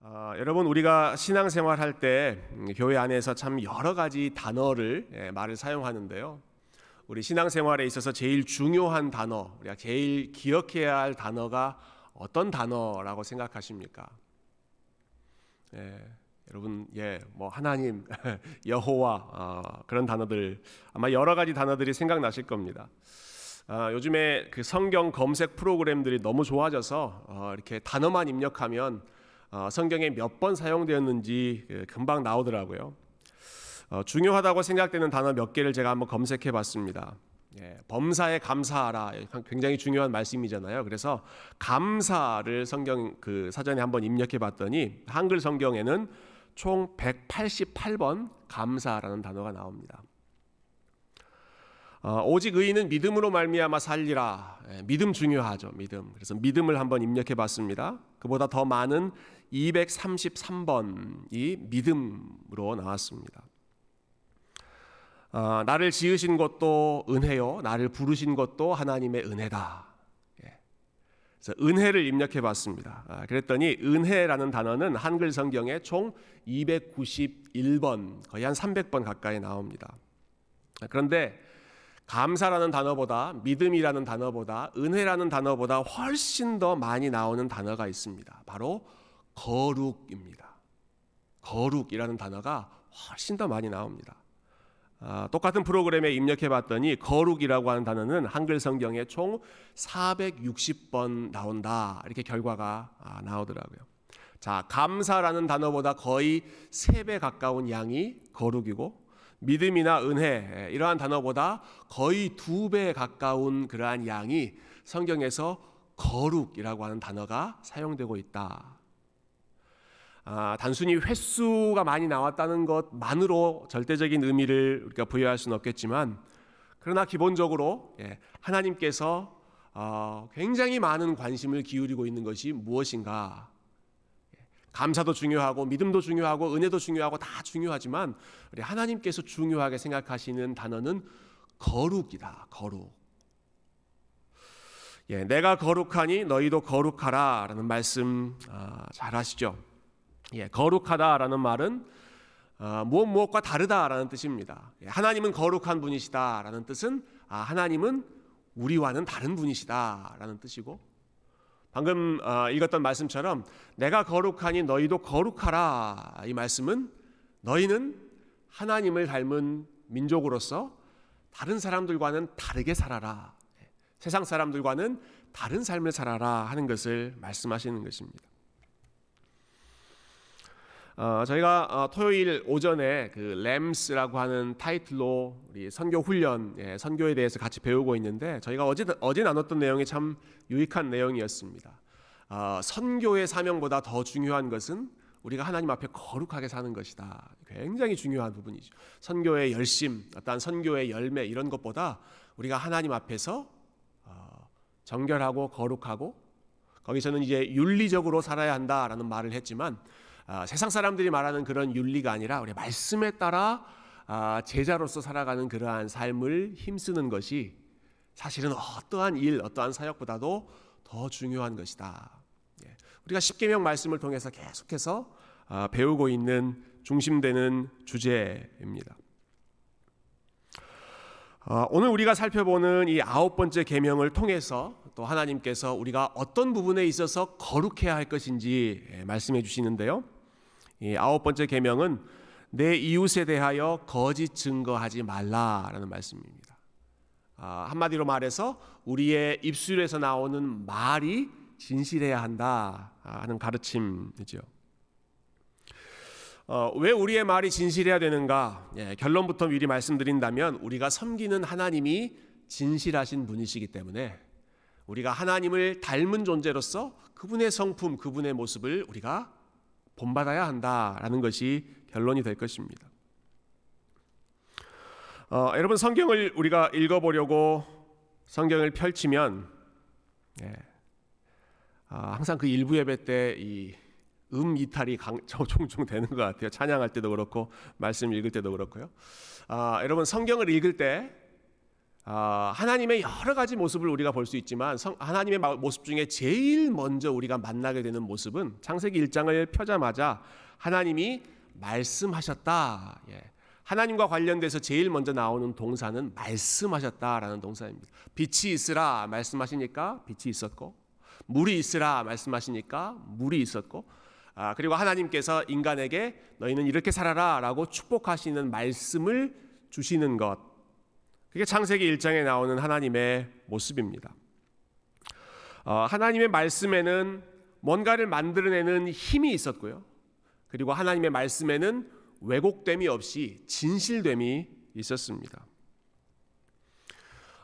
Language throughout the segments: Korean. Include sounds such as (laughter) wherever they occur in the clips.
어, 여러분 우리가 신앙생활 할때 음, 교회 안에서 참 여러 가지 단어를 예, 말을 사용하는데요. 우리 신앙생활에 있어서 제일 중요한 단어, 우리가 제일 기억해야 할 단어가 어떤 단어라고 생각하십니까? 예, 여러분, 예, 뭐 하나님, (laughs) 여호와 어, 그런 단어들 아마 여러 가지 단어들이 생각나실 겁니다. 아, 요즘에 그 성경 검색 프로그램들이 너무 좋아져서 어, 이렇게 단어만 입력하면 어, 성경에 몇 번 사용되었는지 그 금방 나오더라고요. 어, 중요하다고 생각되는 단어 몇 개를 제가 한번 검색해 봤습니다. 예, 범사에 감사하라 굉장히 중요한 말씀이잖아요. 그래서 감사를 성경 그 사전에 한번 입력해 봤더니 한글 성경에는 총 188번 감사라는 단어가 나옵니다. 어, 오직 의인은 믿음으로 말미암아 살리라. 예, 믿음 중요하죠. 믿음. 그래서 믿음을 한번 입력해 봤습니다. 그보다 더 많은 233번이 믿음으로 나왔습니다. 어, 나를 지으신 것도 은혜요. 나를 부르신 것도 하나님의 은혜다. 예. 그래서 은혜를 입력해 봤습니다. 아, 그랬더니 은혜라는 단어는 한글 성경에 총 291번, 거의 한 300번 가까이 나옵니다. 아, 그런데 감사라는 단어보다 믿음이라는 단어보다 은혜라는 단어보다 훨씬 더 많이 나오는 단어가 있습니다. 바로 거룩입니다. 거룩이라는 단어가 훨씬 더 많이 나옵니다. 아, 똑같은 프로그램에 입력해 봤더니 거룩이라고 하는 단어는 한글 성경에 총 460번 나온다. 이렇게 결과가 아, 나오더라고요. 자, 감사라는 단어보다 거의 3배 가까운 양이 거룩이고 믿음이나 은혜 이러한 단어보다 거의 두배 가까운 그러한 양이 성경에서 거룩이라고 하는 단어가 사용되고 있다. 아, 단순히 횟수가 많이 나왔다는 것만으로 절대적인 의미를 우리가 부여할 수는 없겠지만, 그러나 기본적으로 예, 하나님께서 어, 굉장히 많은 관심을 기울이고 있는 것이 무엇인가 감사도 중요하고 믿음도 중요하고 은혜도 중요하고 다 중요하지만 우리 하나님께서 중요하게 생각하시는 단어는 거룩이다. 거룩. 예, 내가 거룩하니 너희도 거룩하라라는 말씀 아, 잘 아시죠? 예, 거룩하다라는 말은 아, 무엇 무엇과 다르다라는 뜻입니다. 예, 하나님은 거룩한 분이시다라는 뜻은 아, 하나님은 우리와는 다른 분이시다라는 뜻이고 방금 어, 읽었던 말씀처럼 내가 거룩하니 너희도 거룩하라 이 말씀은 너희는 하나님을 닮은 민족으로서 다른 사람들과는 다르게 살아라. 세상 사람들과는 다른 삶을 살아라 하는 것을 말씀하시는 것입니다. 어, 저희가 어, 토요일 오전에 그 램스라고 하는 타이틀로 우리 선교 훈련, 예, 선교에 대해서 같이 배우고 있는데 저희가 어제 어제 나눴던 내용이 참 유익한 내용이었습니다. 어, 선교의 사명보다 더 중요한 것은 우리가 하나님 앞에 거룩하게 사는 것이다. 굉장히 중요한 부분이죠. 선교의 열심, 어떤 선교의 열매 이런 것보다 우리가 하나님 앞에서 어, 정결하고 거룩하고 거기서는 이제 윤리적으로 살아야 한다라는 말을 했지만 아, 세상 사람들이 말하는 그런 윤리가 아니라 우리 말씀에 따라 아, 제자로서 살아가는 그러한 삶을 힘쓰는 것이 사실은 어떠한 일, 어떠한 사역보다도 더 중요한 것이다. 예. 우리가 십계명 말씀을 통해서 계속해서 아, 배우고 있는 중심되는 주제입니다. 오늘 우리가 살펴보는 이 아홉 번째 계명을 통해서 또 하나님께서 우리가 어떤 부분에 있어서 거룩해야 할 것인지 예, 말씀해 주시는데요. 이 아홉 번째 계명은 내 이웃에 대하여 거짓 증거하지 말라라는 말씀입니다. 아, 한마디로 말해서 우리의 입술에서 나오는 말이 진실해야 한다 하는 가르침이죠. 어, 왜 우리의 말이 진실해야 되는가? 예, 결론부터 미리 말씀드린다면 우리가 섬기는 하나님이 진실하신 분이시기 때문에 우리가 하나님을 닮은 존재로서 그분의 성품, 그분의 모습을 우리가 본받아야 한다라는 것이 결론이 될 것입니다. 어, 여러분 성경을 우리가 읽어보려고 성경을 펼치면 예, 아, 항상 그 일부 예배 때 이 음 이탈이 강, (laughs) 종종 되는 것 같아요. 찬양할 때도 그렇고 말씀 읽을 때도 그렇고요. 아, 여러분 성경을 읽을 때 아, 하나님의 여러 가지 모습을 우리가 볼 수 있지만 성, 하나님의 모습 중에 제일 먼저 우리가 만나게 되는 모습은 창세기 1장을 펴자마자 하나님이 말씀하셨다. 예. 하나님과 관련돼서 제일 먼저 나오는 동사는 말씀하셨다라는 동사입니다. 빛이 있으라 말씀하시니까 빛이 있었고 물이 있으라 말씀하시니까 물이 있었고 아, 그리고 하나님께서 인간에게 너희는 이렇게 살아라라고 축복하시는 말씀을 주시는 것. 그게 창세기 1장에 나오는 하나님의 모습입니다. 어, 하나님의 말씀에는 뭔가를 만들어내는 힘이 있었고요. 그리고 하나님의 말씀에는 왜곡됨이 없이 진실됨이 있었습니다.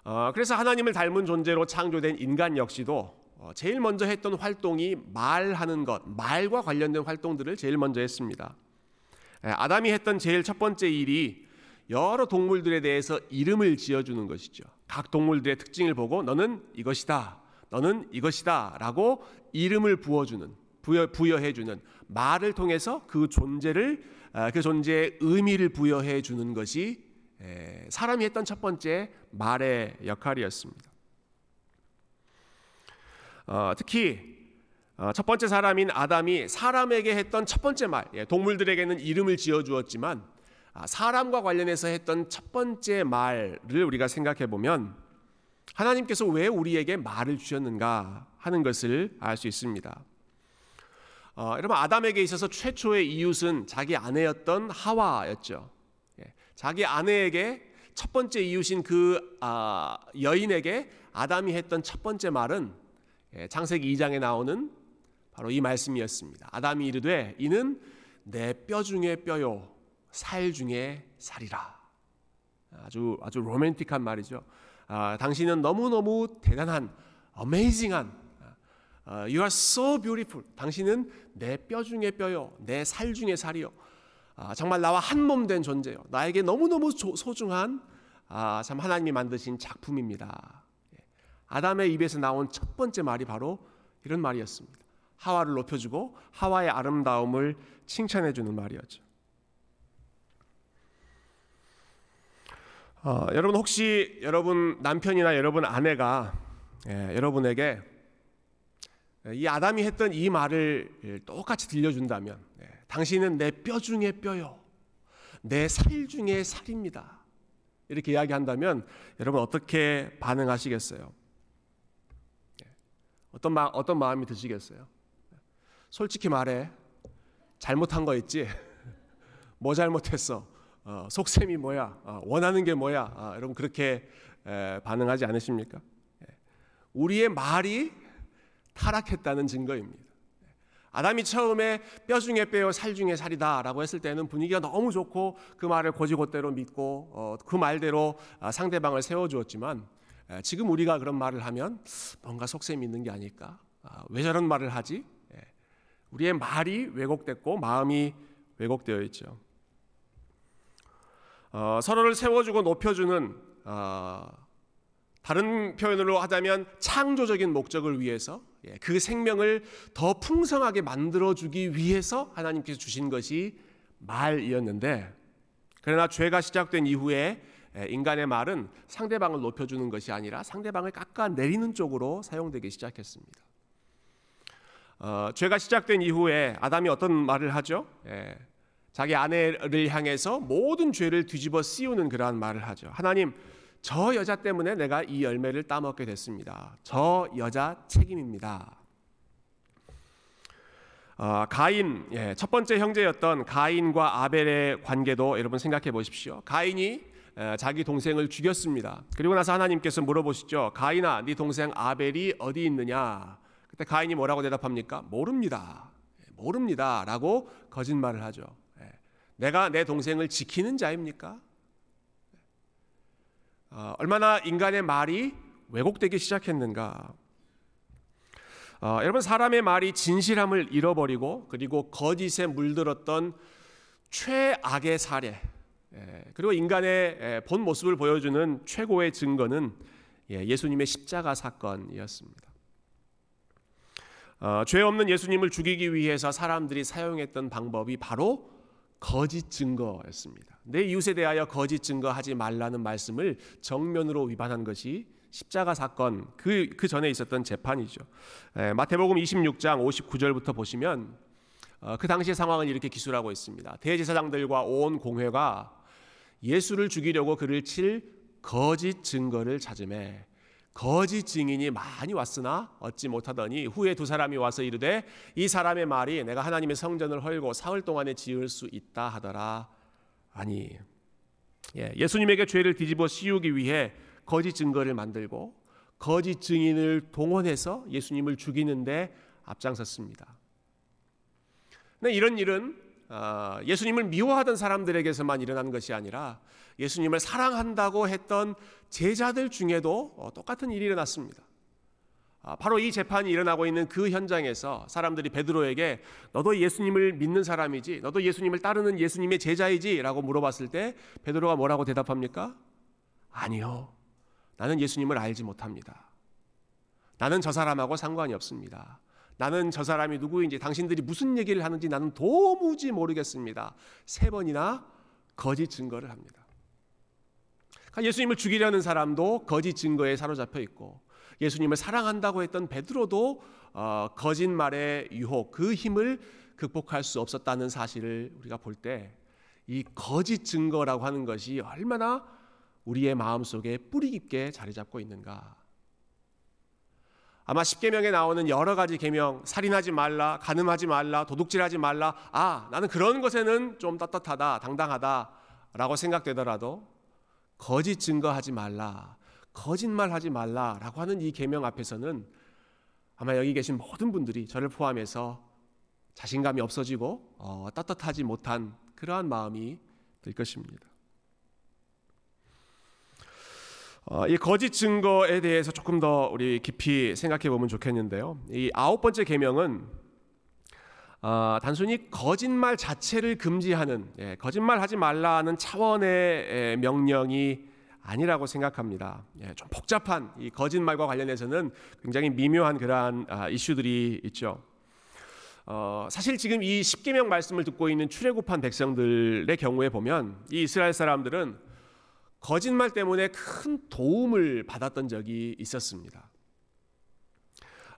어, 그래서 하나님을 닮은 존재로 창조된 인간 역시도 어, 제일 먼저 했던 활동이 말하는 것, 말과 관련된 활동들을 제일 먼저 했습니다. 예, 아담이 했던 제일 첫 번째 일이 여러 동물들에 대해서 이름을 지어주는 것이죠. 각 동물들의 특징을 보고 너는 이것이다, 너는 이것이다 라고 이름을 부어주는, 부여, 부여해주는 말을 통해서 그 존재를 아, 그 존재의 의미를 부여해 주는 것이 사람이 했던 첫 번째 말의 역할이었습니다. 어, 특히 어, 첫 번째 사람인 아담이 사람에게 했던 첫 번째 말, 예, 동물들에게는 이름을 지어 주었지만 아, 사람과 관련해서 했던 첫 번째 말을 우리가 생각해 보면 하나님께서 왜 우리에게 말을 주셨는가 하는 것을 알 수 있습니다. 어, 여러분 아담에게 있어서 최초의 이웃은 자기 아내였던 하와였죠. 예, 자기 아내에게 첫 번째 이웃인 그 아, 여인에게 아담이 했던 첫 번째 말은 예, 창세기 2장에 나오는 바로 이 말씀이었습니다. 아담이 이르되 이는 내 뼈 중에 뼈요 살 중에 살이라. 아주 아주 로맨틱한 말이죠. 아, 당신은 너무 너무 대단한 어메이징한 Uh, you are so beautiful. 당신은 내 뼈 중에 뼈요, 내 살 중에 살이요. 아, 정말 나와 한 몸 된 존재요. 나에게 너무너무 소중한 아, 참 하나님이 만드신 작품입니다. 예. 아담의 입에서 나온 첫 번째 말이 바로 이런 말이었습니다. 하와를 높여주고 하와의 아름다움을 칭찬해 주는 말이었죠. 어, 여러분 혹시 여러분 남편이나 여러분 아내가 예, 여러분에게 이 아담이 했던 이 말을 똑같이 들려준다면 네, 당신은 내 뼈 중에 뼈요. 내 살 중에 살입니다. 이렇게 이야기한다면 여러분 어떻게 반응하시겠어요? 네, 어떤 마, 어떤 마음이 드시겠어요? 솔직히 말해 잘못한 거 있지? (laughs) 뭐 잘못했어? 어, 속셈이 뭐야? 어, 원하는 게 뭐야? 어, 여러분 그렇게 에, 반응하지 않으십니까? 예. 우리의 말이 타락했다는 증거입니다. 아담이 처음에 뼈 중에 뼈요 살 중에 살이다라고 했을 때는 분위기가 너무 좋고 그 말을 고지고대로 믿고 어, 그 말대로 아, 상대방을 세워주었지만 지금 우리가 그런 말을 하면 뭔가 속셈이 있는 게 아닐까? 아, 왜 저런 말을 하지? 우리의 말이 왜곡됐고 마음이 왜곡되어 있죠. 어, 서로를 세워주고 높여주는 어, 다른 표현으로 하자면 창조적인 목적을 위해서 예, 그 생명을 더 풍성하게 만들어주기 위해서 하나님께서 주신 것이 말이었는데 그러나 죄가 시작된 이후에 예, 인간의 말은 상대방을 높여주는 것이 아니라 상대방을 깎아내리는 쪽으로 사용되기 시작했습니다. 어, 죄가 시작된 이후에 아담이 어떤 말을 하죠? 예, 자기 아내를 향해서 모든 죄를 뒤집어 씌우는 그러한 말을 하죠. 하나님, 저 여자 때문에 내가 이 열매를 따먹게 됐습니다. 저 여자 책임입니다. 어, 가인 예, 첫 번째 형제였던 가인과 아벨의 관계도 여러분 생각해 보십시오. 가인이 에, 자기 동생을 죽였습니다. 그리고 나서 하나님께서 물어보시죠. 가인아, 네 동생 아벨이 어디 있느냐? 그때 가인이 뭐라고 대답합니까? 모릅니다. 예, 모릅니다라고 거짓말을 하죠. 예, 내가 내 동생을 지키는 자입니까? 어, 얼마나 인간의 말이 왜곡되기 시작했는가. 어, 여러분 사람의 말이 진실함을 잃어버리고 그리고 거짓에 물들었던 최악의 사례 예, 그리고 인간의 예, 본 모습을 보여주는 최고의 증거는 예, 예수님의 십자가 사건이었습니다. 어, 죄 없는 예수님을 죽이기 위해서 사람들이 사용했던 방법이 바로 거짓 증거였습니다. 내 이웃에 대하여 거짓 증거하지 말라는 말씀을 정면으로 위반한 것이 십자가 사건 그, 그 전에 있었던 재판이죠. 에, 마태복음 26장 59절부터 보시면 어, 그 당시의 상황을 이렇게 기술하고 있습니다. 대제사장들과 온 공회가 예수를 죽이려고 그를 칠 거짓 증거를 찾음에 거짓 증인이 많이 왔으나 얻지 못하더니 후에 두 사람이 와서 이르되 이 사람의 말이 내가 하나님의 성전을 헐고 사흘 동안에 지을 수 있다 하더라 아니 예, 예수님에게 죄를 뒤집어 씌우기 위해 거짓 증거를 만들고 거짓 증인을 동원해서 예수님을 죽이는데 앞장섰습니다. 근데 이런 일은 어, 예수님을 미워하던 사람들에게서만 일어난 것이 아니라 예수님을 사랑한다고 했던 제자들 중에도 어, 똑같은 일이 일어났습니다. 아, 바로 이 재판이 일어나고 있는 그 현장에서 사람들이 베드로에게 너도 예수님을 믿는 사람이지, 너도 예수님을 따르는 예수님의 제자이지라고 물어봤을 때 베드로가 뭐라고 대답합니까? 아니요, 나는 예수님을 알지 못합니다. 나는 저 사람하고 상관이 없습니다. 나는 저 사람이 누구인지 당신들이 무슨 얘기를 하는지 나는 도무지 모르겠습니다. 세 번이나 거짓 증거를 합니다. 그러니까 예수님을 죽이려는 사람도 거짓 증거에 사로잡혀 있고 예수님을 사랑한다고 했던 베드로도 어, 거짓말의 유혹 그 힘을 극복할 수 없었다는 사실을 우리가 볼 때 이 거짓 증거라고 하는 것이 얼마나 우리의 마음 속에 뿌리 깊게 자리 잡고 있는가 아마 십계명에 나오는 여러 가지 계명, 살인하지 말라, 간음하지 말라, 도둑질하지 말라. 아, 나는 그런 것에는 좀 떳떳하다, 당당하다라고 생각되더라도 거짓 증거하지 말라, 거짓말하지 말라라고 하는 이 계명 앞에서는 아마 여기 계신 모든 분들이 저를 포함해서 자신감이 없어지고 어, 떳떳하지 못한 그러한 마음이 들 것입니다. 어, 이 거짓 증거에 대해서 조금 더 우리 깊이 생각해 보면 좋겠는데요. 이 아홉 번째 계명은 어, 단순히 거짓말 자체를 금지하는 예, 거짓말하지 말라는 차원의 예, 명령이 아니라고 생각합니다. 예, 좀 복잡한 이 거짓말과 관련해서는 굉장히 미묘한 그러한 아, 이슈들이 있죠. 어, 사실 지금 이 십계명 말씀을 듣고 있는 출애굽한 백성들의 경우에 보면 이 이스라엘 사람들은 거짓말 때문에 큰 도움을 받았던 적이 있었습니다.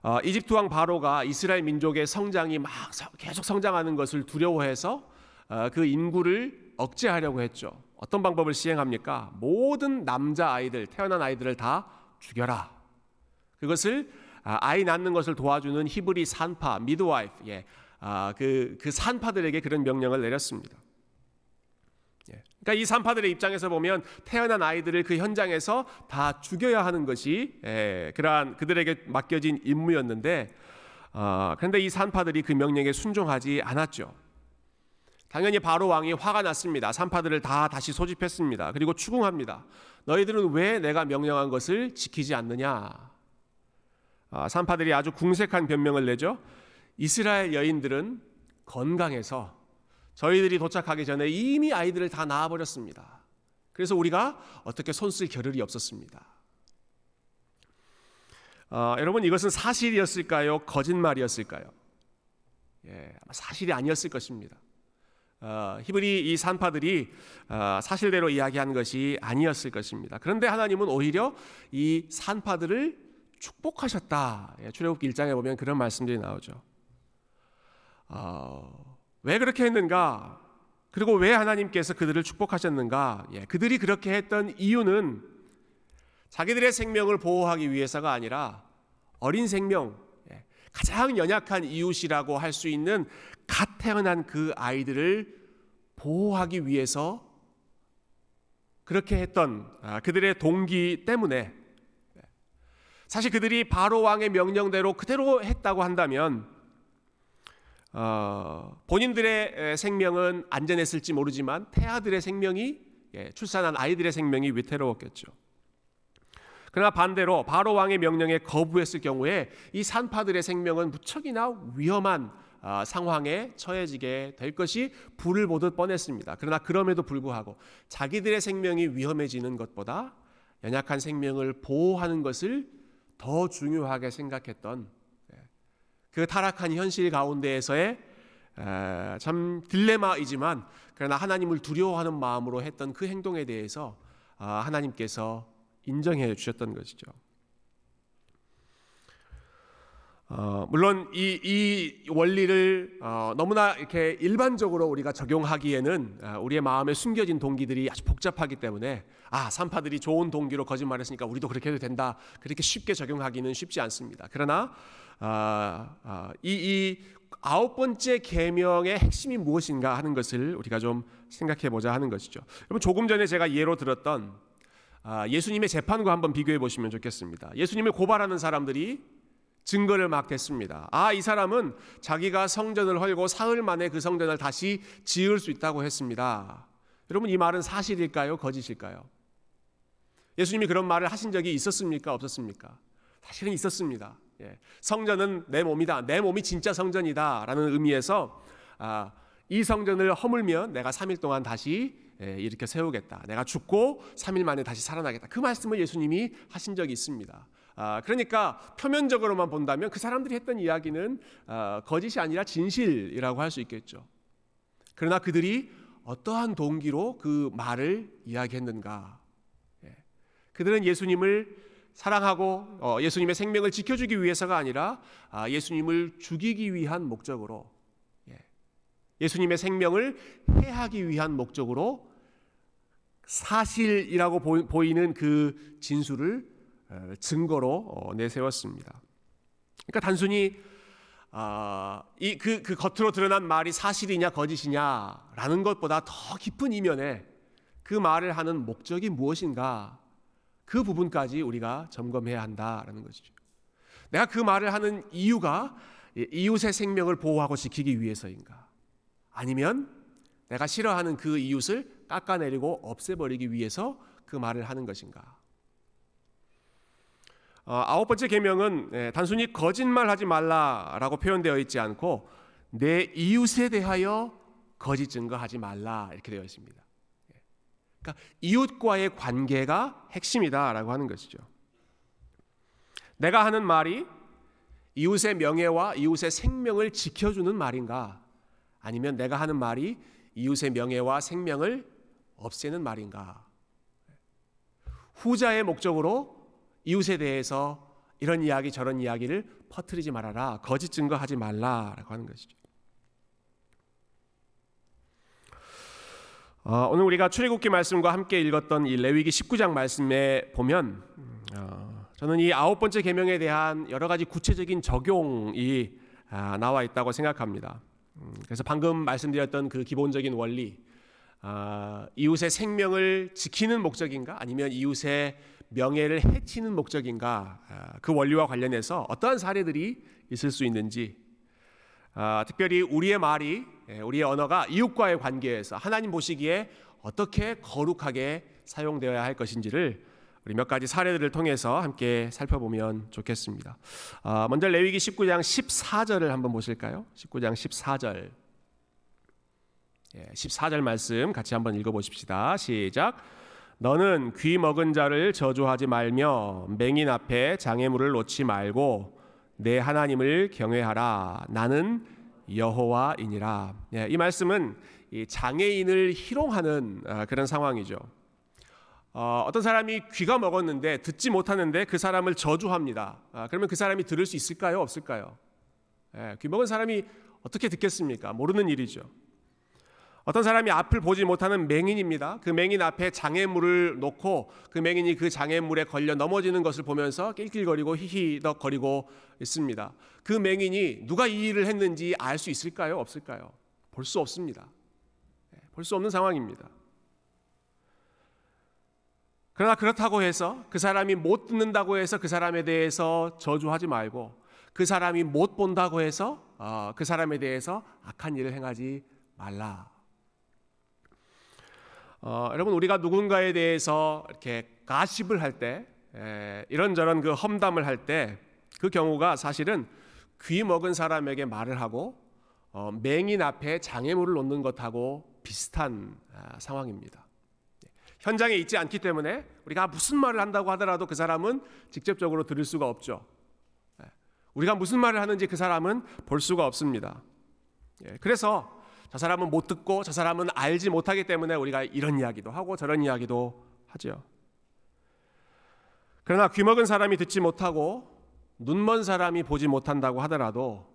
어, 이집트 왕 바로가 이스라엘 민족의 성장이 막 계속 성장하는 것을 두려워해서 어, 그 인구를 억제하려고 했죠. 어떤 방법을 시행합니까? 모든 남자 아이들 태어난 아이들을 다 죽여라. 그것을 아, 아이 낳는 것을 도와주는 히브리 산파 미드와이프 예, 아, 그, 그 산파들에게 그런 명령을 내렸습니다. 예. 그러니까 이 산파들의 입장에서 보면 태어난 아이들을 그 현장에서 다 죽여야 하는 것이 예, 그러한 그들에게 맡겨진 임무였는데 어, 그런데 이 산파들이 그 명령에 순종하지 않았죠. 당연히 바로 왕이 화가 났습니다. 산파들을 다 다시 소집했습니다. 그리고 추궁합니다. 너희들은 왜 내가 명령한 것을 지키지 않느냐? 아, 산파들이 아주 궁색한 변명을 내죠. 이스라엘 여인들은 건강해서 저희들이 도착하기 전에 이미 아이들을 다 낳아버렸습니다. 그래서 우리가 어떻게 손쓸 겨를이 없었습니다. 어, 여러분 이것은 사실이었을까요? 거짓말이었을까요? 예, 사실이 아니었을 것입니다. 어, 히브리 이 산파들이 어, 사실대로 이야기한 것이 아니었을 것입니다. 그런데 하나님은 오히려 이 산파들을 축복하셨다. 예, 출애굽기 1장에 보면 그런 말씀들이 나오죠. 어, 왜 그렇게 했는가? 그리고 왜 하나님께서 그들을 축복하셨는가? 예, 그들이 그렇게 했던 이유는 자기들의 생명을 보호하기 위해서가 아니라 어린 생명, 예, 가장 연약한 이웃이라고 할 수 있는 갓 태어난 그 아이들을 보호하기 위해서 그렇게 했던 아, 그들의 동기 때문에 예, 사실 그들이 바로 왕의 명령대로 그대로 했다고 한다면 어, 본인들의 생명은 안전했을지 모르지만 태아들의 생명이 예, 출산한 아이들의 생명이 위태로웠겠죠. 그러나 반대로 바로 왕의 명령에 거부했을 경우에 이 산파들의 생명은 무척이나 위험한 아, 상황에 처해지게 될 것이 불을 보듯 뻔했습니다. 그러나 그럼에도 불구하고 자기들의 생명이 위험해지는 것보다 연약한 생명을 보호하는 것을 더 중요하게 생각했던 그 타락한 현실 가운데에서의 에, 참 딜레마이지만 그러나 하나님을 두려워하는 마음으로 했던 그 행동에 대해서 아, 하나님께서 인정해 주셨던 것이죠. 어, 물론 이, 이 원리를 어, 너무나 이렇게 일반적으로 우리가 적용하기에는 어, 우리의 마음에 숨겨진 동기들이 아주 복잡하기 때문에 아 산파들이 좋은 동기로 거짓말했으니까 우리도 그렇게 해도 된다 그렇게 쉽게 적용하기는 쉽지 않습니다. 그러나 아, 아, 이, 이 아홉 번째 계명의 핵심이 무엇인가 하는 것을 우리가 좀 생각해 보자 하는 것이죠. 여러분 조금 전에 제가 예로 들었던 아, 예수님의 재판과 한번 비교해 보시면 좋겠습니다. 예수님을 고발하는 사람들이 증거를 막 댔습니다. 아, 이 사람은 자기가 성전을 헐고 사흘 만에 그 성전을 다시 지을 수 있다고 했습니다. 여러분, 이 말은 사실일까요? 거짓일까요? 예수님이 그런 말을 하신 적이 있었습니까? 없었습니까? 사실은 있었습니다. 예. 성전은 내 몸이다. 내 몸이 진짜 성전이다. 라는 의미에서 아, 이 성전을 허물면 내가 3일 동안 다시 예, 일으켜 세우겠다. 내가 죽고 3일 만에 다시 살아나겠다. 그 말씀을 예수님이 하신 적이 있습니다. 아, 그러니까 표면적으로만 본다면 그 사람들이 했던 이야기는 아, 거짓이 아니라 진실이라고 할 수 있겠죠. 그러나 그들이 어떠한 동기로 그 말을 이야기했는가? 예. 그들은 예수님을 사랑하고 어, 예수님의 생명을 지켜주기 위해서가 아니라 아, 예수님을 죽이기 위한 목적으로 예. 예수님의 생명을 해하기 위한 목적으로 사실이라고 보이는 그 진술을 증거로 어, 내세웠습니다. 그러니까 단순히 아, 이그 그 겉으로 드러난 말이 사실이냐 거짓이냐라는 것보다 더 깊은 이면에 그 말을 하는 목적이 무엇인가 그 부분까지 우리가 점검해야 한다라는 것이죠. 내가 그 말을 하는 이유가 이웃의 생명을 보호하고 지키기 위해서인가? 아니면 내가 싫어하는 그 이웃을 깎아내리고 없애버리기 위해서 그 말을 하는 것인가? 어, 아홉 번째 계명은 예, 단순히 거짓말하지 말라라고 표현되어 있지 않고 내 이웃에 대하여 거짓 증거하지 말라 이렇게 되어 있습니다. 예. 그러니까 이웃과의 관계가 핵심이다라고 하는 것이죠. 내가 하는 말이 이웃의 명예와 이웃의 생명을 지켜주는 말인가? 아니면 내가 하는 말이 이웃의 명예와 생명을 없애는 말인가? 후자의 목적으로 이웃에 대해서 이런 이야기 저런 이야기를 퍼뜨리지 말아라. 거짓 증거하지 말라라고 하는 것이죠. 오늘 우리가 출애굽기 말씀과 함께 읽었던 이 레위기 19장 말씀에 보면 어, 저는 이 아홉 번째 계명에 대한 여러 가지 구체적인 적용이 아, 나와 있다고 생각합니다. 음, 그래서 방금 말씀드렸던 그 기본적인 원리, 아, 이웃의 생명을 지키는 목적인가, 아니면 이웃의 명예를 해치는 목적인가 아, 그 원리와 관련해서 어떠한 사례들이 있을 수 있는지 아, 특별히 우리의 말이 예, 우리의 언어가 이웃과의 관계에서 하나님 보시기에 어떻게 거룩하게 사용되어야 할 것인지를 우리 몇 가지 사례들을 통해서 함께 살펴보면 좋겠습니다. 아, 먼저 레위기 19장 14절을 한번 보실까요? 19장 14절. 14절 말씀 같이 한번 읽어보십시다. 시작. 너는 귀 먹은 자를 저주하지 말며 맹인 앞에 장애물을 놓지 말고 내 하나님을 경외하라. 나는 여호와이니라. 예, 이 말씀은 장애인을 희롱하는 아, 그런 상황이죠. 어, 떤 사람이 귀가 먹었는데 듣지 못하는데 그 사람을 저주합니다. 아, 그러면 그 사람이 들을 수 있을까요? 없을까요? 예, 귀 먹은 사람이 어떻게 듣겠습니까? 모르는 일이죠. 어떤 사람이 앞을 보지 못하는 맹인입니다. 그 맹인 앞에 장애물을 놓고 그 맹인이 그 장애물에 걸려 넘어지는 것을 보면서 낄낄거리고 히히덕거리고 있습니다. 그 맹인이 누가 이 일을 했는지 알 수 있을까요? 없을까요? 볼 수 없습니다. 네, 볼수 없는 상황입니다. 그러나 그렇다고 해서 그 사람이 못 듣는다고 해서 그 사람에 대해서 저주하지 말고 그 사람이 못 본다고 해서 어, 그 사람에 대해서 악한 일을 행하지 말라. 어, 여러분 우리가 누군가에 대해서 이렇게 가십을 할 때, 이런저런 그 험담을 할 때 그 경우가 사실은 귀 먹은 사람에게 말을 하고 어, 맹인 앞에 장애물을 놓는 것하고 비슷한 아, 상황입니다. 현장에 있지 않기 때문에 우리가 무슨 말을 한다고 하더라도 그 사람은 직접적으로 들을 수가 없죠. 우리가 무슨 말을 하는지 그 사람은 볼 수가 없습니다. 예, 그래서 저 사람은 못 듣고 저 사람은 알지 못하기 때문에 우리가 이런 이야기도 하고 저런 이야기도 하죠. 그러나 귀먹은 사람이 듣지 못하고 눈먼 사람이 보지 못한다고 하더라도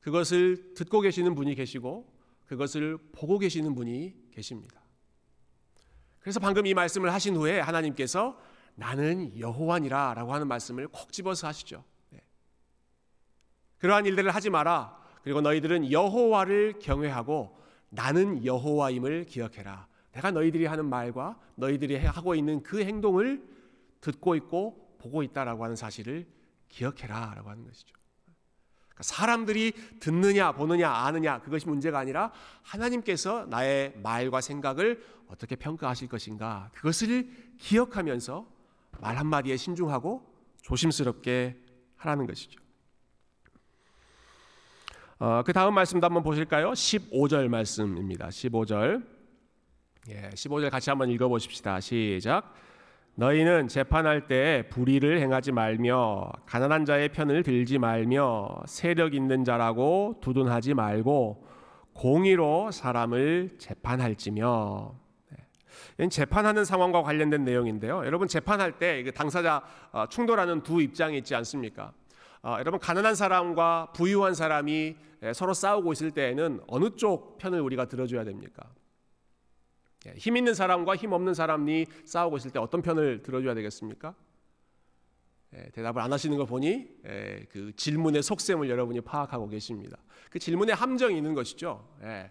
그것을 듣고 계시는 분이 계시고 그것을 보고 계시는 분이 계십니다. 그래서 방금 이 말씀을 하신 후에 하나님께서 나는 여호와니라라고 하는 말씀을 콕 집어서 하시죠. 네. 그러한 일들을 하지 마라. 그리고 너희들은 여호와를 경외하고 나는 여호와임을 기억해라. 내가 너희들이 하는 말과 너희들이 하고 있는 그 행동을 듣고 있고 보고 있다라고 하는 사실을 기억해라라고 하는 것이죠. 그러니까 사람들이 듣느냐 보느냐 아느냐 그것이 문제가 아니라 하나님께서 나의 말과 생각을 어떻게 평가하실 것인가 그것을 기억하면서 말 한마디에 신중하고 조심스럽게 하라는 것이죠. 어, 그 다음 말씀도 한번 보실까요? 15절 말씀입니다. 15절. 예, 15절 같이 한번 읽어 보십시다. 시작. 너희는 재판할 때 불의를 행하지 말며 가난한 자의 편을 들지 말며 세력 있는 자라고 두둔하지 말고 공의로 사람을 재판할지며 네. 재판하는 상황과 관련된 내용인데요. 여러분 재판할 때 당사자 어, 충돌하는 두 입장이 있지 않습니까? 어, 여러분 가난한 사람과 부유한 사람이 예, 서로 싸우고 있을 때에는 어느 쪽 편을 우리가 들어줘야 됩니까? 예, 힘 있는 사람과 힘 없는 사람이 싸우고 있을 때 어떤 편을 들어줘야 되겠습니까? 예, 대답을 안 하시는 거 보니 예, 그 질문의 속셈을 여러분이 파악하고 계십니다. 그 질문에 함정이 있는 것이죠. 예.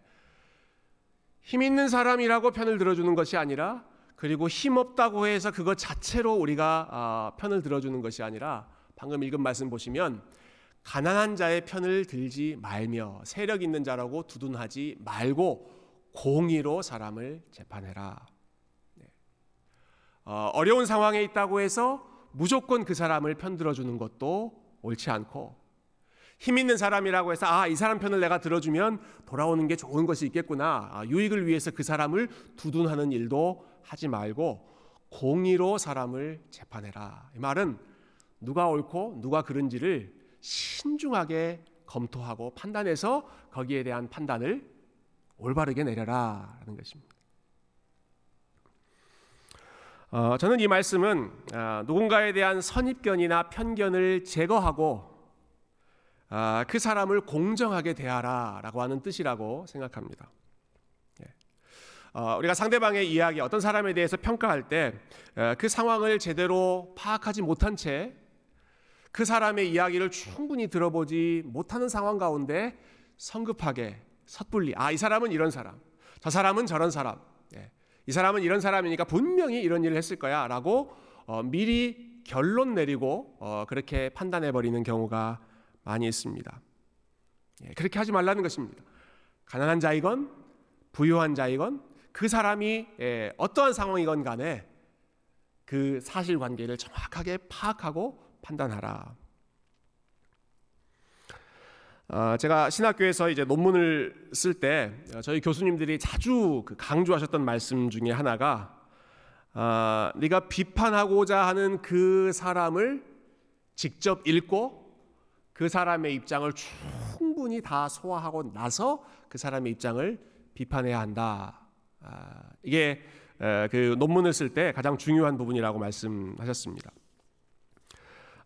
힘 있는 사람이라고 편을 들어주는 것이 아니라 그리고 힘 없다고 해서 그것 자체로 우리가 아, 편을 들어주는 것이 아니라 방금 읽은 말씀 보시면 가난한 자의 편을 들지 말며 세력 있는 자라고 두둔하지 말고 공의로 사람을 재판해라. 네. 어, 어려운 상황에 있다고 해서 무조건 그 사람을 편들어 주는 것도 옳지 않고 힘 있는 사람이라고 해서 아 이 사람 편을 내가 들어주면 돌아오는 게 좋은 것이 있겠구나 아, 유익을 위해서 그 사람을 두둔하는 일도 하지 말고 공의로 사람을 재판해라 이 말은 누가 옳고 누가 그른지를 신중하게 검토하고 판단해서 거기에 대한 판단을 올바르게 내려라라는 것입니다. 어, 저는 이 말씀은 어, 누군가에 대한 선입견이나 편견을 제거하고 어, 그 사람을 공정하게 대하라라고 하는 뜻이라고 생각합니다. 예. 어, 우리가 상대방의 이야기, 어떤 사람에 대해서 평가할 때그 어, 상황을 제대로 파악하지 못한 채 그 사람의 이야기를 충분히 들어보지 못하는 상황 가운데 성급하게 섣불리 아 이 사람은 이런 사람, 저 사람은 저런 사람, 예. 이 사람은 이런 사람이니까 분명히 이런 일을 했을 거야라고 어, 미리 결론 내리고 어, 그렇게 판단해 버리는 경우가 많이 있습니다. 예, 그렇게 하지 말라는 것입니다. 가난한 자이건 부유한 자이건 그 사람이 예, 어떠한 상황이건 간에 그 사실관계를 정확하게 파악하고 판단하라. 어, 제가 신학교에서 이제 논문을 쓸 때 저희 교수님들이 자주 그 강조하셨던 말씀 중에 하나가 어, 네가 비판하고자 하는 그 사람을 직접 읽고 그 사람의 입장을 충분히 다 소화하고 나서 그 사람의 입장을 비판해야 한다. 아, 이게 그 논문을 쓸 때 가장 중요한 부분이라고 말씀하셨습니다.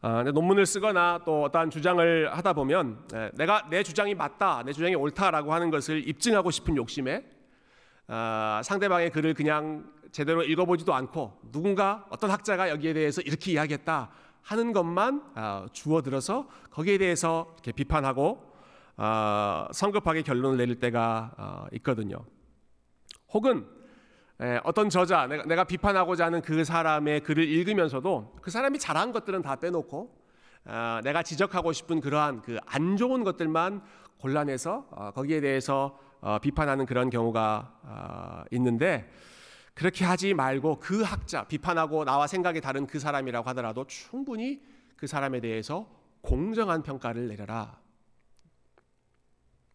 어, 논문을 쓰거나 또 어떠한 주장을 하다 보면 예, 내가 내 주장이 맞다, 내 주장이 옳다라고 하는 것을 입증하고 싶은 욕심에 어, 상대방의 글을 그냥 제대로 읽어보지도 않고 누군가 어떤 학자가 여기에 대해서 이렇게 이야기했다 하는 것만 어, 주어들어서 거기에 대해서 이렇게 비판하고 성급하게 결론을 내릴 때가 있거든요. 혹은 예, 어떤 저자 내가, 내가 비판하고자 하는 그 사람의 글을 읽으면서도 그 사람이 잘한 것들은 다 빼놓고 어, 내가 지적하고 싶은 그러한 그 안 좋은 것들만 골라내서 어, 거기에 대해서 어, 비판하는 그런 경우가 어, 있는데 그렇게 하지 말고 그 학자 비판하고 나와 생각이 다른 그 사람이라고 하더라도 충분히 그 사람에 대해서 공정한 평가를 내려라.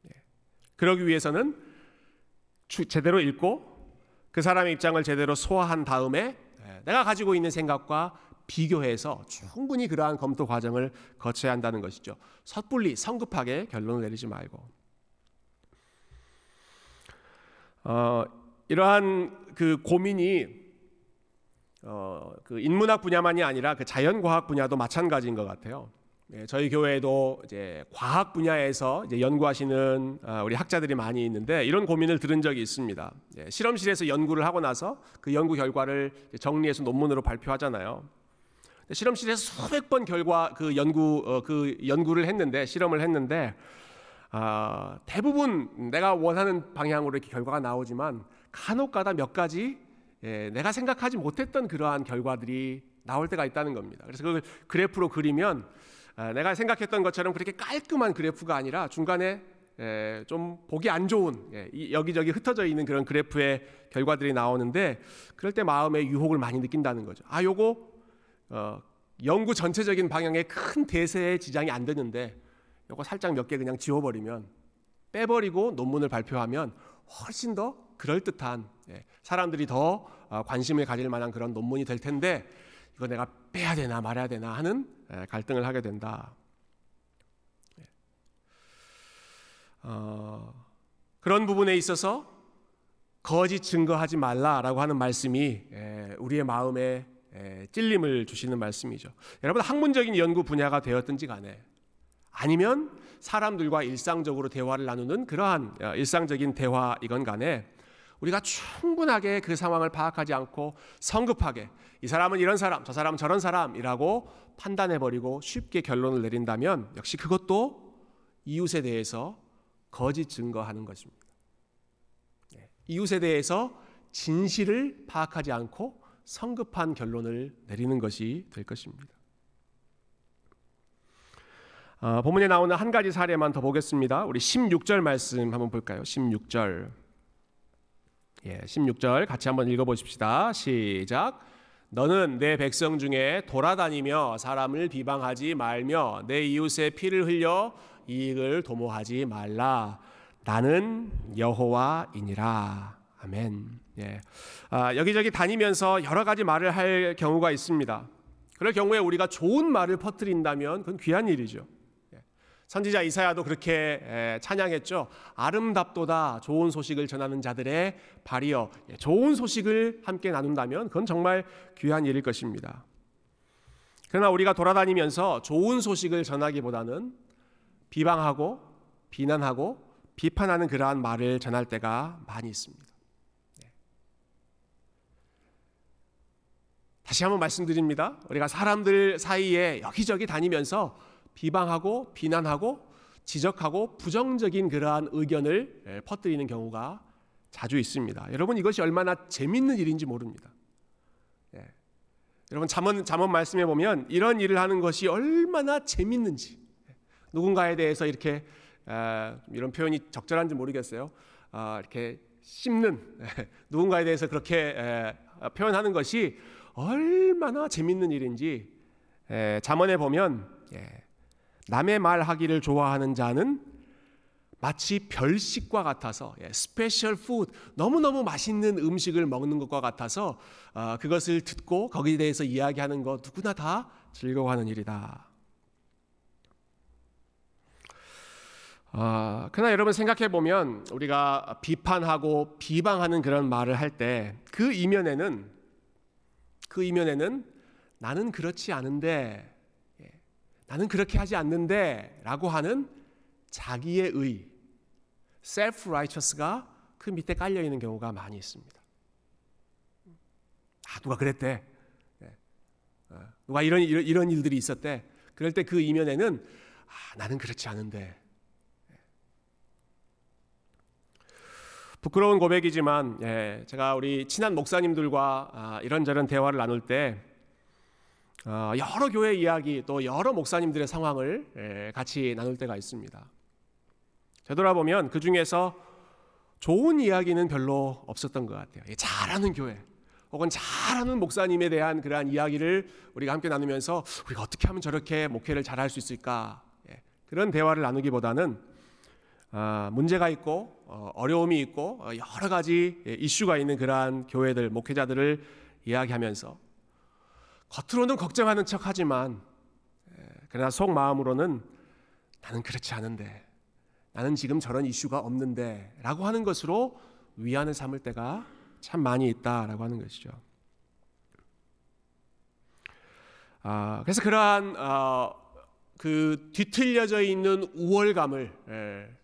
예. 그러기 위해서는 제대로 읽고 그 사람의 입장을 제대로 소화한 다음에 예, 내가 가지고 있는 생각과 비교해서 충분히 그러한 검토 과정을 거쳐야 한다는 것이죠. 섣불리 성급하게 결론을 내리지 말고. 어, 이러한 그 고민이 어, 그 인문학 분야만이 아니라 그 자연과학 분야도 마찬가지인 것 같아요. 예, 저희 교회에도 이제 과학 분야에서 이제 연구하시는 아, 우리 학자들이 많이 있는데 이런 고민을 들은 적이 있습니다. 예, 실험실에서 연구를 하고 나서 그 연구 결과를 정리해서 논문으로 발표하잖아요. 실험실에서 수백 번 결과 그 연구 어, 그 연구를 했는데 실험을 했는데 아, 대부분 내가 원하는 방향으로 이렇게 결과가 나오지만 간혹가다 몇 가지 예, 내가 생각하지 못했던 그러한 결과들이 나올 때가 있다는 겁니다. 그래서 그걸 그래프로 그리면 아, 내가 생각했던 것처럼 그렇게 깔끔한 그래프가 아니라 중간에 예, 좀 보기 안 좋은 예, 여기저기 흩어져 있는 그런 그래프의 결과들이 나오는데 그럴 때 마음에 유혹을 많이 느낀다는 거죠. 아, 요거 어, 연구 전체적인 방향에 큰 대세에 지장이 안 되는데 요거 살짝 몇 개 그냥 지워버리면 빼버리고 논문을 발표하면 훨씬 더 그럴듯한 예, 사람들이 더 어, 관심을 가질 만한 그런 논문이 될 텐데 이거 내가 빼야 되나 말아야 되나 하는 예, 갈등을 하게 된다. 예. 어, 그런 부분에 있어서 거짓 증거하지 말라라고 하는 말씀이 우리의 마음에 찔림을 주시는 말씀이죠. 여러분 학문적인 연구 분야가 되었든지 간에 아니면 사람들과 일상적으로 대화를 나누는 그러한 어, 일상적인 대화이건 간에 우리가 충분하게 그 상황을 파악하지 않고 성급하게 이 사람은 이런 사람, 저 사람은 저런 사람이라고 판단해 버리고 쉽게 결론을 내린다면 역시 그것도 이웃에 대해서 거짓 증거하는 것입니다. 네, 이웃에 대해서 진실을 파악하지 않고 성급한 결론을 내리는 것이 될 것입니다. 어, 본문에 나오는 한 가지 사례만 더 보겠습니다. 우리 16절 말씀 한번 볼까요? 16절. 예, 16절 같이 한번 읽어 보십시다. 시작. 너는 내 백성 중에 돌아다니며 사람을 비방하지 말며 내 이웃의 피를 흘려 이익을 도모하지 말라. 나는 여호와이니라. 아멘. 예. 아, 여기저기 다니면서 여러 가지 말을 할 경우가 있습니다. 그럴 경우에 우리가 좋은 말을 퍼뜨린다면 그건 귀한 일이죠. 선지자 이사야도 그렇게 찬양했죠. 아름답도다 좋은 소식을 전하는 자들의 발이여 예, 좋은 소식을 함께 나눈다면 그건 정말 귀한 일일 것입니다. 그러나 우리가 돌아다니면서 좋은 소식을 전하기보다는 비방하고 비난하고 비판하는 그러한 말을 전할 때가 많이 있습니다. 네. 다시 한번 말씀드립니다. 우리가 사람들 사이에 여기저기 다니면서 비방하고 비난하고 지적하고 부정적인 그러한 의견을 예, 퍼뜨리는 경우가 자주 있습니다. 여러분 이것이 얼마나 재밌는 일인지 모릅니다. 예. 여러분 잠언 잠언 말씀해 보면 이런 일을 하는 것이 얼마나 재밌는지 예. 누군가에 대해서 이렇게 아, 이런 표현이 적절한지 모르겠어요. 아, 이렇게 씹는 예. 누군가에 대해서 그렇게 예, 표현하는 것이 얼마나 재밌는 일인지 예, 잠언에 보면 예, 남의 말 하기를 좋아하는 자는 마치 별식과 같아서 special food 너무너무 맛있는 음식을 먹는 것과 같아서 어, 그것을 듣고 거기에 대해서 이야기하는 것 누구나 다 즐거워하는 일이다. 아, 그러나 여러분 생각해 보면 우리가 비판하고 비방하는 그런 말을 할 때 그 이면에는 그 이면에는 나는 그렇지 않은데 나는 그렇게 하지 않는데 라고 하는 자기의 의, self righteous가 그 밑에 깔려 있는 경우가 많이 있습니다. 아, 누가 그랬대. 네. 어, 누가 이런, 이런, 이런 일들이 있었대. 그럴 때 그 이면에는 아, 나는 그렇지 않은데. 네. 부끄러운 고백이지만 예, 제가 우리 친한 목사님들과 아, 이런저런 대화를 나눌 때 어, 여러 교회 이야기 또 여러 목사님들의 상황을 예, 같이 나눌 때가 있습니다. 되돌아보면 그 중에서 좋은 이야기는 별로 없었던 것 같아요. 잘하는 교회 혹은 잘하는 목사님에 대한 그러한 이야기를 우리가 함께 나누면서 우리가 어떻게 하면 저렇게 목회를 잘할 수 있을까 예, 그런 대화를 나누기보다는 아, 문제가 있고 어, 어려움이 있고 어, 여러 가지 예, 이슈가 있는 그러한 교회들 목회자들을 이야기하면서 겉으로는 걱정하는 척 하지만 그러나 속 마음으로는 나는 그렇지 않은데 나는 지금 저런 이슈가 없는데 라고 하는 것으로 위안을 삼을 때가 참 많이 있다라고 하는 것이죠. 아, 그래서 그러한 어, 그 뒤틀려져 있는 우월감을 예,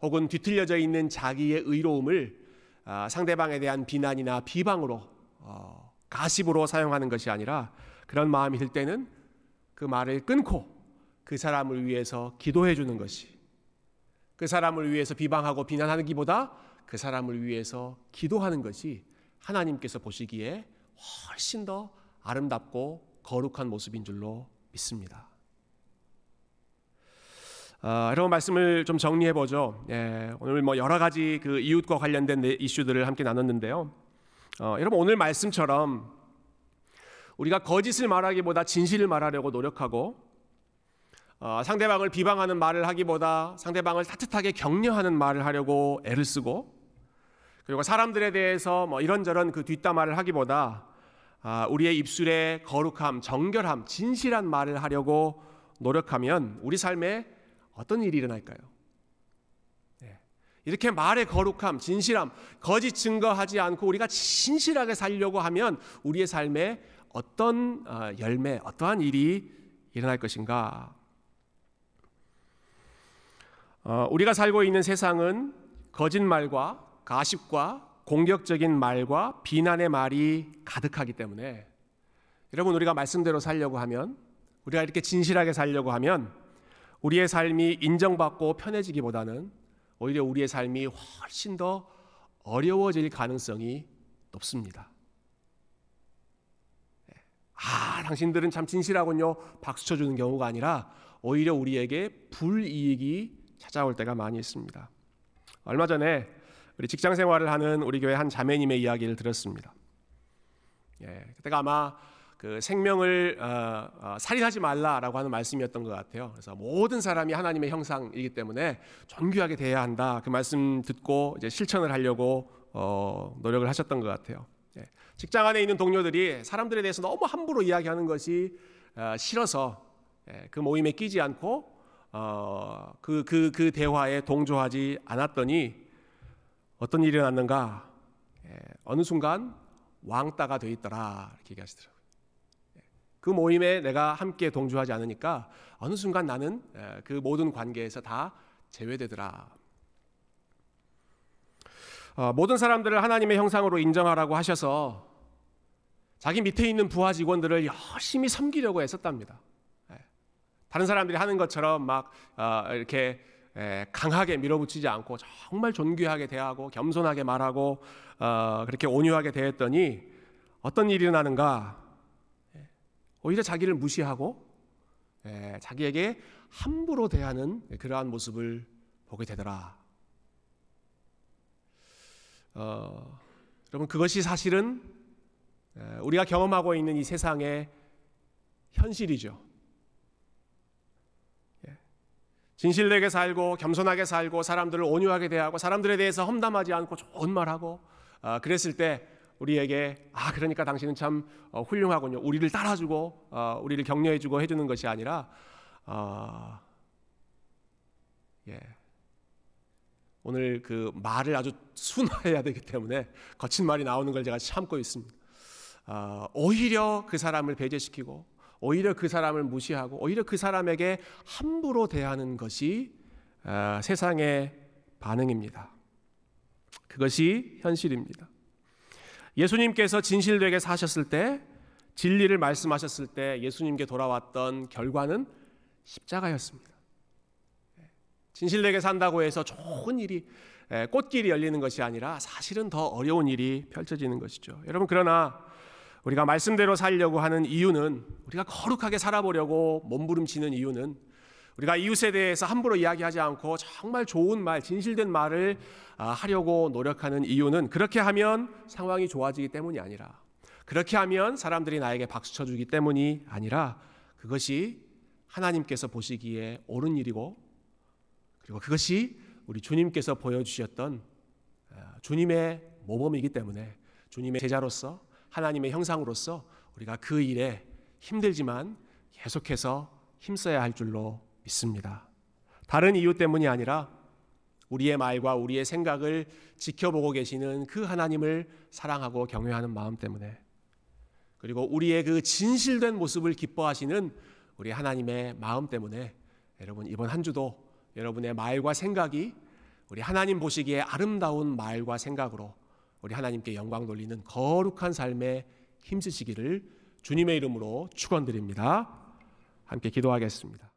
혹은 뒤틀려져 있는 자기의 의로움을 아, 상대방에 대한 비난이나 비방으로 어, 가십으로 사용하는 것이 아니라 그런 마음이 들 때는 그 말을 끊고 그 사람을 위해서 기도해 주는 것이 그 사람을 위해서 비방하고 비난하기보다 그 사람을 위해서 기도하는 것이 하나님께서 보시기에 훨씬 더 아름답고 거룩한 모습인 줄로 믿습니다. 어, 여러분 말씀을 좀 정리해 보죠. 예, 오늘 뭐 여러 가지 그 이웃과 관련된 이슈들을 함께 나눴는데요. 어, 여러분 오늘 말씀처럼 우리가 거짓을 말하기보다 진실을 말하려고 노력하고 어, 상대방을 비방하는 말을 하기보다 상대방을 따뜻하게 격려하는 말을 하려고 애를 쓰고 그리고 사람들에 대해서 뭐 이런저런 그 뒷담화를 하기보다 아, 우리의 입술에 거룩함, 정결함, 진실한 말을 하려고 노력하면 우리 삶에 어떤 일이 일어날까요? 네. 이렇게 말의 거룩함, 진실함, 거짓 증거하지 않고 우리가 진실하게 살려고 하면 우리의 삶에 어떤 어, 열매, 어떠한 일이 일어날 것인가? 어, 우리가 살고 있는 세상은 거짓말과 가십과 공격적인 말과 비난의 말이 가득하기 때문에 여러분 우리가 말씀대로 살려고 하면 우리가 이렇게 진실하게 살려고 하면 우리의 삶이 인정받고 편해지기보다는 오히려 우리의 삶이 훨씬 더 어려워질 가능성이 높습니다. 아, 당신들은 참 진실하군요. 박수 쳐주는 경우가 아니라 오히려 우리에게 불이익이 찾아올 때가 많이 있습니다. 얼마 전에 우리 직장 생활을 하는 우리 교회 한 자매님의 이야기를 들었습니다. 예, 그때가 아마 그 생명을 어, 어, 살인하지 말라라고 하는 말씀이었던 것 같아요. 그래서 모든 사람이 하나님의 형상이기 때문에 존귀하게 대해야 한다. 그 말씀 듣고 이제 실천을 하려고 어, 노력을 하셨던 것 같아요. 예, 직장 안에 있는 동료들이 사람들에 대해서 너무 함부로 이야기하는 것이 어, 싫어서 예, 그 모임에 끼지 않고 그그그 그, 그 대화에 동조하지 않았더니 어떤 일이 났는가? 예, 어느 순간 왕따가 돼 있더라 이렇게 얘기하시더라고요. 예, 그 모임에 내가 함께 동조하지 않으니까 어느 순간 나는 예, 그 모든 관계에서 다 제외되더라. 어, 모든 사람들을 하나님의 형상으로 인정하라고 하셔서 자기 밑에 있는 부하 직원들을 열심히 섬기려고 애썼답니다. 다른 사람들이 하는 것처럼 막 어, 이렇게 강하게 밀어붙이지 않고 정말 존귀하게 대하고 겸손하게 말하고 어, 그렇게 온유하게 대했더니 어떤 일이 일어나는가? 오히려 자기를 무시하고 자기에게 함부로 대하는 그러한 모습을 보게 되더라. 어, 여러분 그것이 사실은 우리가 경험하고 있는 이 세상의 현실이죠. 진실되게 살고 겸손하게 살고 사람들을 온유하게 대하고 사람들에 대해서 험담하지 않고 좋은 말하고 어, 그랬을 때 우리에게 아 그러니까 당신은 참 어, 훌륭하군요. 우리를 따라주고 어, 우리를 격려해주고 해주는 것이 아니라 어, 예. 오늘 그 말을 아주 순화해야 되기 때문에 거친 말이 나오는 걸 제가 참고 있습니다. 어, 오히려 그 사람을 배제시키고 오히려 그 사람을 무시하고 오히려 그 사람에게 함부로 대하는 것이 아, 세상의 반응입니다. 그것이 현실입니다. 예수님께서 진실되게 사셨을 때 진리를 말씀하셨을 때 예수님께 돌아왔던 결과는 십자가였습니다. 진실되게 산다고 해서 좋은 일이 꽃길이 열리는 것이 아니라 사실은 더 어려운 일이 펼쳐지는 것이죠. 여러분 그러나 우리가 말씀대로 살려고 하는 이유는 우리가 거룩하게 살아보려고 몸부림치는 이유는 우리가 이웃에 대해서 함부로 이야기하지 않고 정말 좋은 말, 진실된 말을 아, 하려고 노력하는 이유는 그렇게 하면 상황이 좋아지기 때문이 아니라 그렇게 하면 사람들이 나에게 박수 쳐주기 때문이 아니라 그것이 하나님께서 보시기에 옳은 일이고 그리고 그것이 우리 주님께서 보여주셨던 아, 주님의 모범이기 때문에 주님의 제자로서 하나님의 형상으로서 우리가 그 일에 힘들지만 계속해서 힘써야 할 줄로 믿습니다. 다른 이유 때문이 아니라 우리의 말과 우리의 생각을 지켜보고 계시는 그 하나님을 사랑하고 경외하는 마음 때문에 그리고 우리의 그 진실된 모습을 기뻐하시는 우리 하나님의 마음 때문에 여러분 이번 한 주도 여러분의 말과 생각이 우리 하나님 보시기에 아름다운 말과 생각으로 우리 하나님께 영광 돌리는 거룩한 삶에 힘쓰시기를 주님의 이름으로 축원드립니다. 함께 기도하겠습니다.